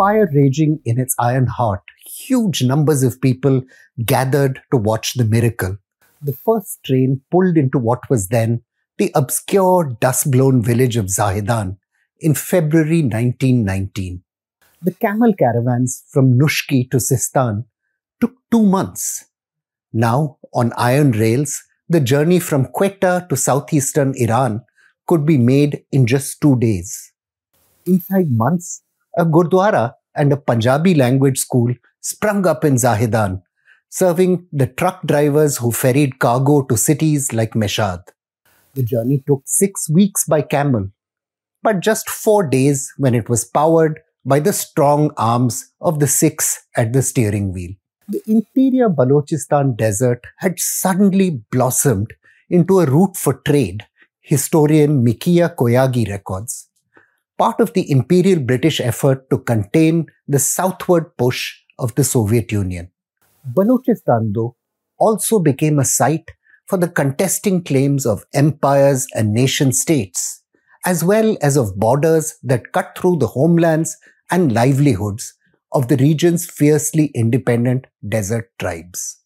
fire raging in its iron heart, huge numbers of people gathered to watch the miracle. The first train pulled into what was then the obscure, dust blown village of Zahedan in February 1919. The camel caravans from Nushki to Sistan took two months. Now, on iron rails, the journey from Quetta to southeastern Iran could be made in just two days. Inside months, a Gurdwara and a Punjabi language school sprung up in Zahedan, serving the truck drivers who ferried cargo to cities like Meshad. The journey took six weeks by camel, but just four days when it was powered by the strong arms of the Sikhs at the steering wheel. The interior Balochistan desert had suddenly blossomed into a route for trade, historian Mikiya Koyagi records part of the imperial British effort to contain the southward push of the Soviet Union. Balochistan, though, also became a site for the contesting claims of empires and nation states, as well as of borders that cut through the homelands and livelihoods of the region's fiercely independent desert tribes.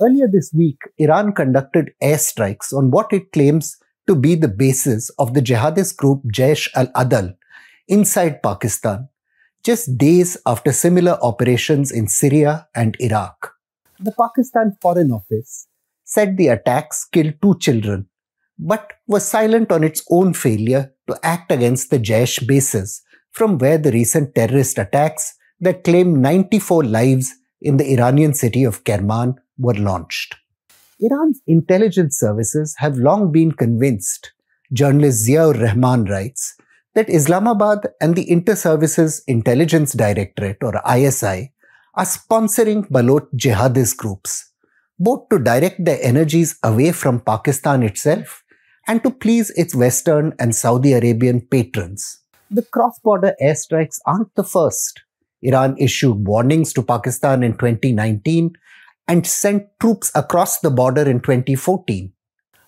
Earlier this week, Iran conducted airstrikes on what it claims to be the basis of the jihadist group Jaish al-Adal inside Pakistan, just days after similar operations in Syria and Iraq. The Pakistan Foreign Office said the attacks killed two children, but was silent on its own failure to act against the Jaish bases from where the recent terrorist attacks that claimed 94 lives in the Iranian city of Kerman were launched. Iran's intelligence services have long been convinced, journalist Ziaur Rahman writes, that Islamabad and the Inter-Services Intelligence Directorate or ISI are sponsoring Baloch jihadist groups, both to direct their energies away from Pakistan itself and to please its Western and Saudi Arabian patrons. The cross-border airstrikes aren't the first. Iran issued warnings to Pakistan in 2019 and sent troops across the border in 2014.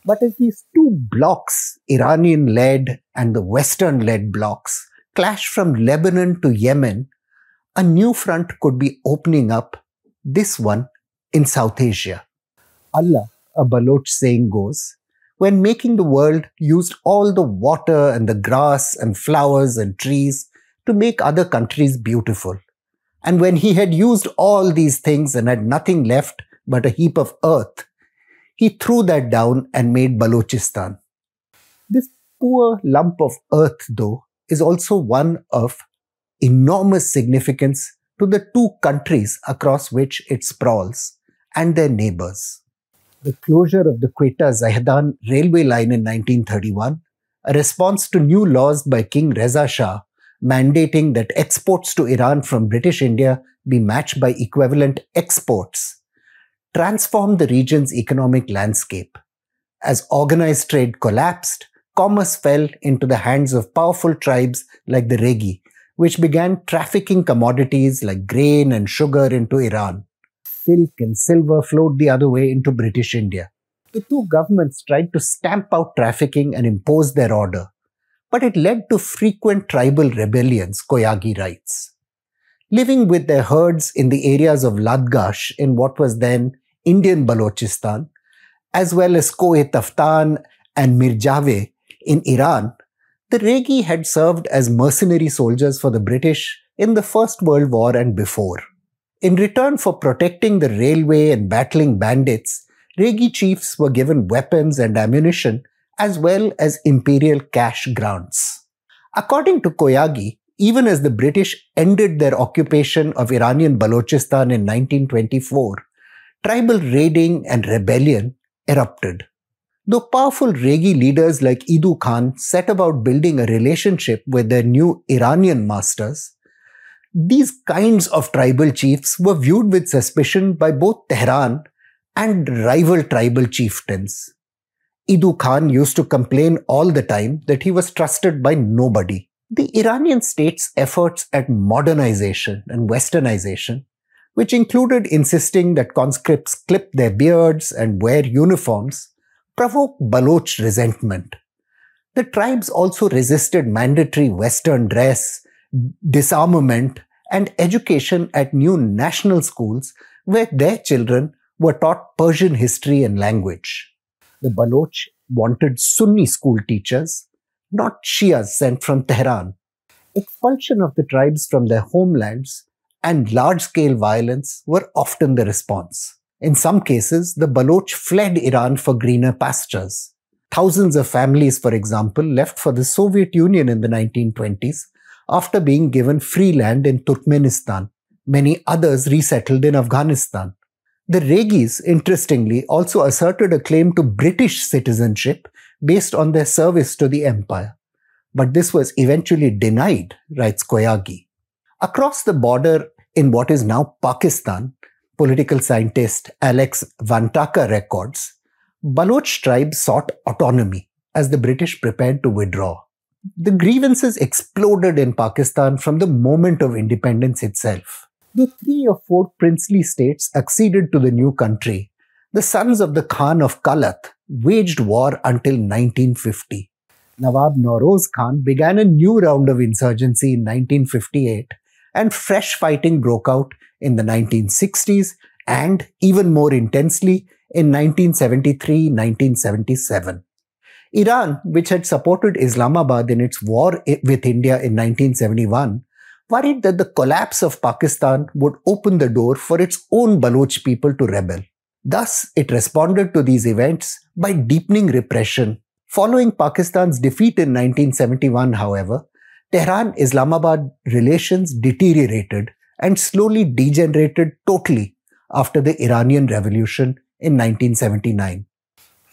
But as these two blocks, Iranian led and the Western led blocks, clash from Lebanon to Yemen, a new front could be opening up, this one in South Asia. Allah, a Baloch saying goes, when making the world, used all the water and the grass and flowers and trees to make other countries beautiful. And when he had used all these things and had nothing left but a heap of earth, he threw that down and made Balochistan. This poor lump of earth, though, is also one of enormous significance to the two countries across which it sprawls and their neighbors. The closure of the Quetta Zahedan railway line in 1931, a response to new laws by King Reza Shah mandating that exports to Iran from British India be matched by equivalent exports, transformed the region's economic landscape. As organized trade collapsed, commerce fell into the hands of powerful tribes like the Regi, which began trafficking commodities like grain and sugar into Iran. Silk and silver flowed the other way into British India. The two governments tried to stamp out trafficking and impose their order, but it led to frequent tribal rebellions, Koyagi writes. Living with their herds in the areas of Ladgash in what was then Indian Balochistan, as well as Koh-e-Taftan and Mirjave in Iran, the Regi had served as mercenary soldiers for the British in the First World War and before. In return for protecting the railway and battling bandits, Regi chiefs were given weapons and ammunition as well as imperial cash grants. According to Koyagi, even as the British ended their occupation of Iranian Balochistan in 1924, tribal raiding and rebellion erupted. Though powerful Regi leaders like Idu Khan set about building a relationship with their new Iranian masters, these kinds of tribal chiefs were viewed with suspicion by both Tehran and rival tribal chieftains. Idu Khan used to complain all the time that he was trusted by nobody. The Iranian state's efforts at modernization and westernization which included insisting that conscripts clip their beards and wear uniforms, provoked Baloch resentment. The tribes also resisted mandatory Western dress, disarmament, and education at new national schools where their children were taught Persian history and language. The Baloch wanted Sunni school teachers, not Shias sent from Tehran. Expulsion of the tribes from their homelands and large scale violence were often the response. In some cases, the Baloch fled Iran for greener pastures. Thousands of families, for example, left for the Soviet Union in the 1920s after being given free land in Turkmenistan. Many others resettled in Afghanistan. The Regis, interestingly, also asserted a claim to British citizenship based on their service to the empire. But this was eventually denied, writes Koyagi. Across the border in what is now Pakistan, political scientist Alex Vatanka records, Baloch tribes sought autonomy as the British prepared to withdraw. The grievances exploded in Pakistan from the moment of independence itself. The three or four princely states acceded to the new country. The sons of the Khan of Kalath waged war until 1950. Nawab Nauroz Khan began a new round of insurgency in 1958 and fresh fighting broke out in the 1960s and even more intensely in 1973 1977. Iran, which had supported Islamabad in its war with India in 1971, worried that the collapse of Pakistan would open the door for its own Baloch people to rebel. Thus, it responded to these events by deepening repression. Following Pakistan's defeat in 1971, however, Tehran Islamabad relations deteriorated and slowly degenerated totally after the Iranian Revolution in 1979.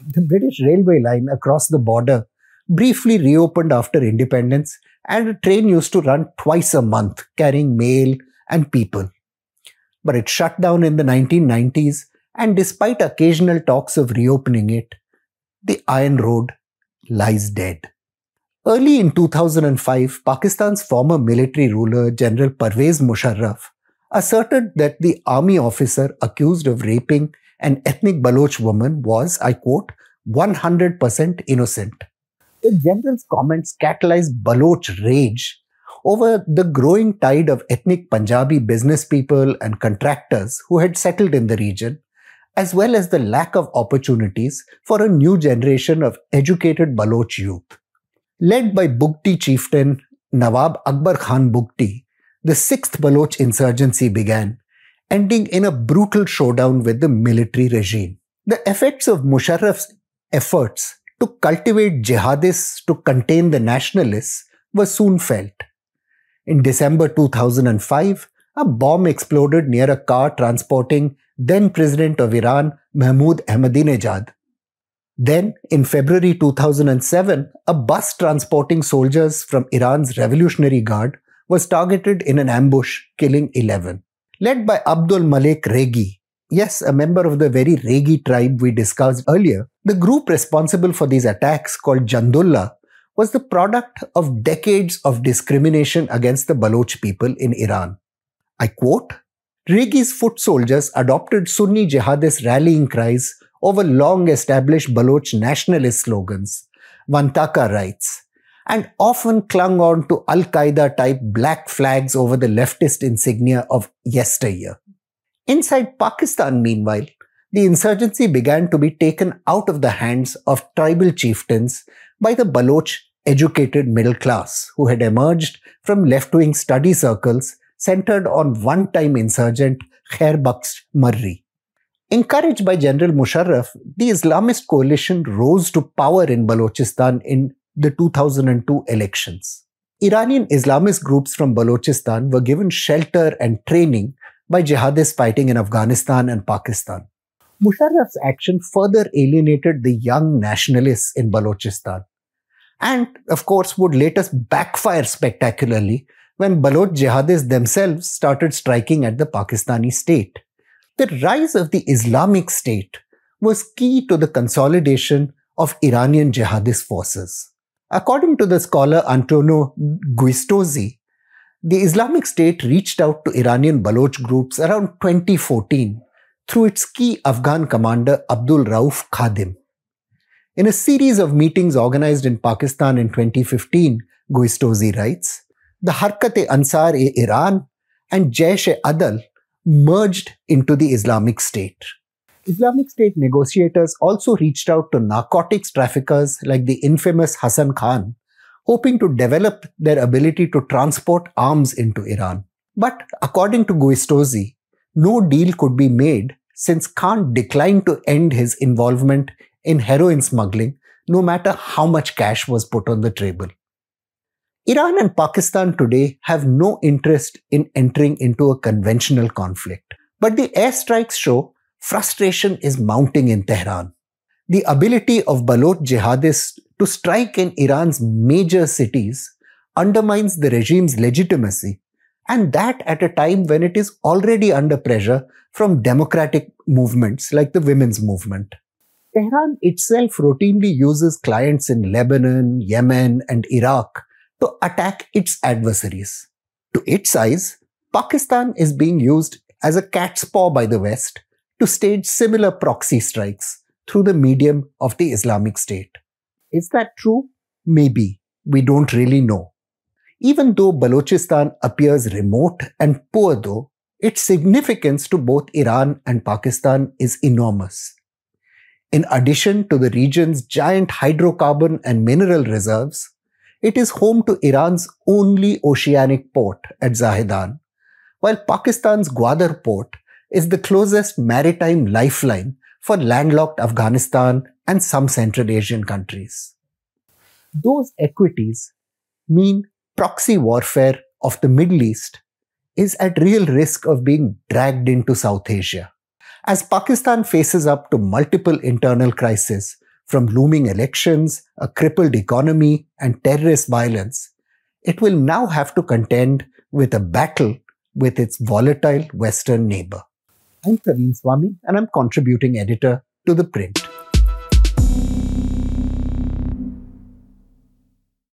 The British railway line across the border briefly reopened after independence, and a train used to run twice a month carrying mail and people. But it shut down in the 1990s, and despite occasional talks of reopening it, the Iron Road lies dead. Early in 2005, Pakistan's former military ruler General Pervez Musharraf asserted that the army officer accused of raping an ethnic Baloch woman was, I quote, 100% innocent. The general's comments catalyzed Baloch rage over the growing tide of ethnic Punjabi business people and contractors who had settled in the region, as well as the lack of opportunities for a new generation of educated Baloch youth. Led by Bugti chieftain Nawab Akbar Khan Bugti, the 6th Baloch insurgency began, ending in a brutal showdown with the military regime. The effects of Musharraf's efforts to cultivate jihadists to contain the nationalists were soon felt. In December 2005, a bomb exploded near a car transporting then President of Iran Mahmoud Ahmadinejad. Then, in February 2007, a bus transporting soldiers from Iran's Revolutionary Guard was targeted in an ambush, killing 11. Led by Abdul Malik Regi, yes, a member of the very Regi tribe we discussed earlier, the group responsible for these attacks, called Jundallah, was the product of decades of discrimination against the Baloch people in Iran. I quote Regi's foot soldiers adopted Sunni jihadist rallying cries over long established Baloch nationalist slogans, Vatanka writes, and often clung on to Al Qaeda type black flags over the leftist insignia of yesteryear. Inside Pakistan, meanwhile, the insurgency began to be taken out of the hands of tribal chieftains by the Baloch educated middle class who had emerged from left wing study circles centered on one time insurgent Khair Bakhsh Marri. Encouraged by General Musharraf, the Islamist coalition rose to power in Balochistan in the 2002 elections. Iranian Islamist groups from Balochistan were given shelter and training by jihadists fighting in Afghanistan and Pakistan. Musharraf's action further alienated the young nationalists in Balochistan and, of course, would later backfire spectacularly when Baloch jihadists themselves started striking at the Pakistani state. The rise of the Islamic State was key to the consolidation of Iranian jihadist forces. According to the scholar Antonio Giustozzi, the Islamic State reached out to Iranian Baloch groups around 2014 through its key Afghan commander Abdul Rauf Khadim. In a series of meetings organized in Pakistan in 2015, Giustozzi writes, the Harkat-e Ansar-e Iran and Jaish-e-Adal merged into the Islamic State. Islamic State negotiators also reached out to narcotics traffickers like the infamous Hassan Khan, hoping to develop their ability to transport arms into Iran. But according to Giustozzi, no deal could be made since Khan declined to end his involvement in heroin smuggling, no matter how much cash was put on the table. Iran and Pakistan today have no interest in entering into a conventional conflict. But the airstrikes show frustration is mounting in Tehran. The ability of Baloch jihadists to strike in Iran's major cities undermines the regime's legitimacy, and that at a time when it is already under pressure from democratic movements like the women's movement. Tehran itself routinely uses clients in Lebanon, Yemen, and Iraq to attack its adversaries. To its eyes, Pakistan is being used as a cat's paw by the West to stage similar proxy strikes through the medium of the Islamic State. Is that true? Maybe. We don't really know. Even though Balochistan appears remote and poor though, its significance to both Iran and Pakistan is enormous. In addition to the region's giant hydrocarbon and mineral reserves, it is home to Iran's only oceanic port at Zahedan, while Pakistan's Gwadar port is the closest maritime lifeline for landlocked Afghanistan and some Central Asian countries. Those equities mean proxy warfare of the Middle East is at real risk of being dragged into South Asia. As Pakistan faces up to multiple internal crises, from looming elections, a crippled economy, and terrorist violence, it will now have to contend with a battle with its volatile Western neighbor. I'm Praveen Swami, and I'm contributing editor to The Print.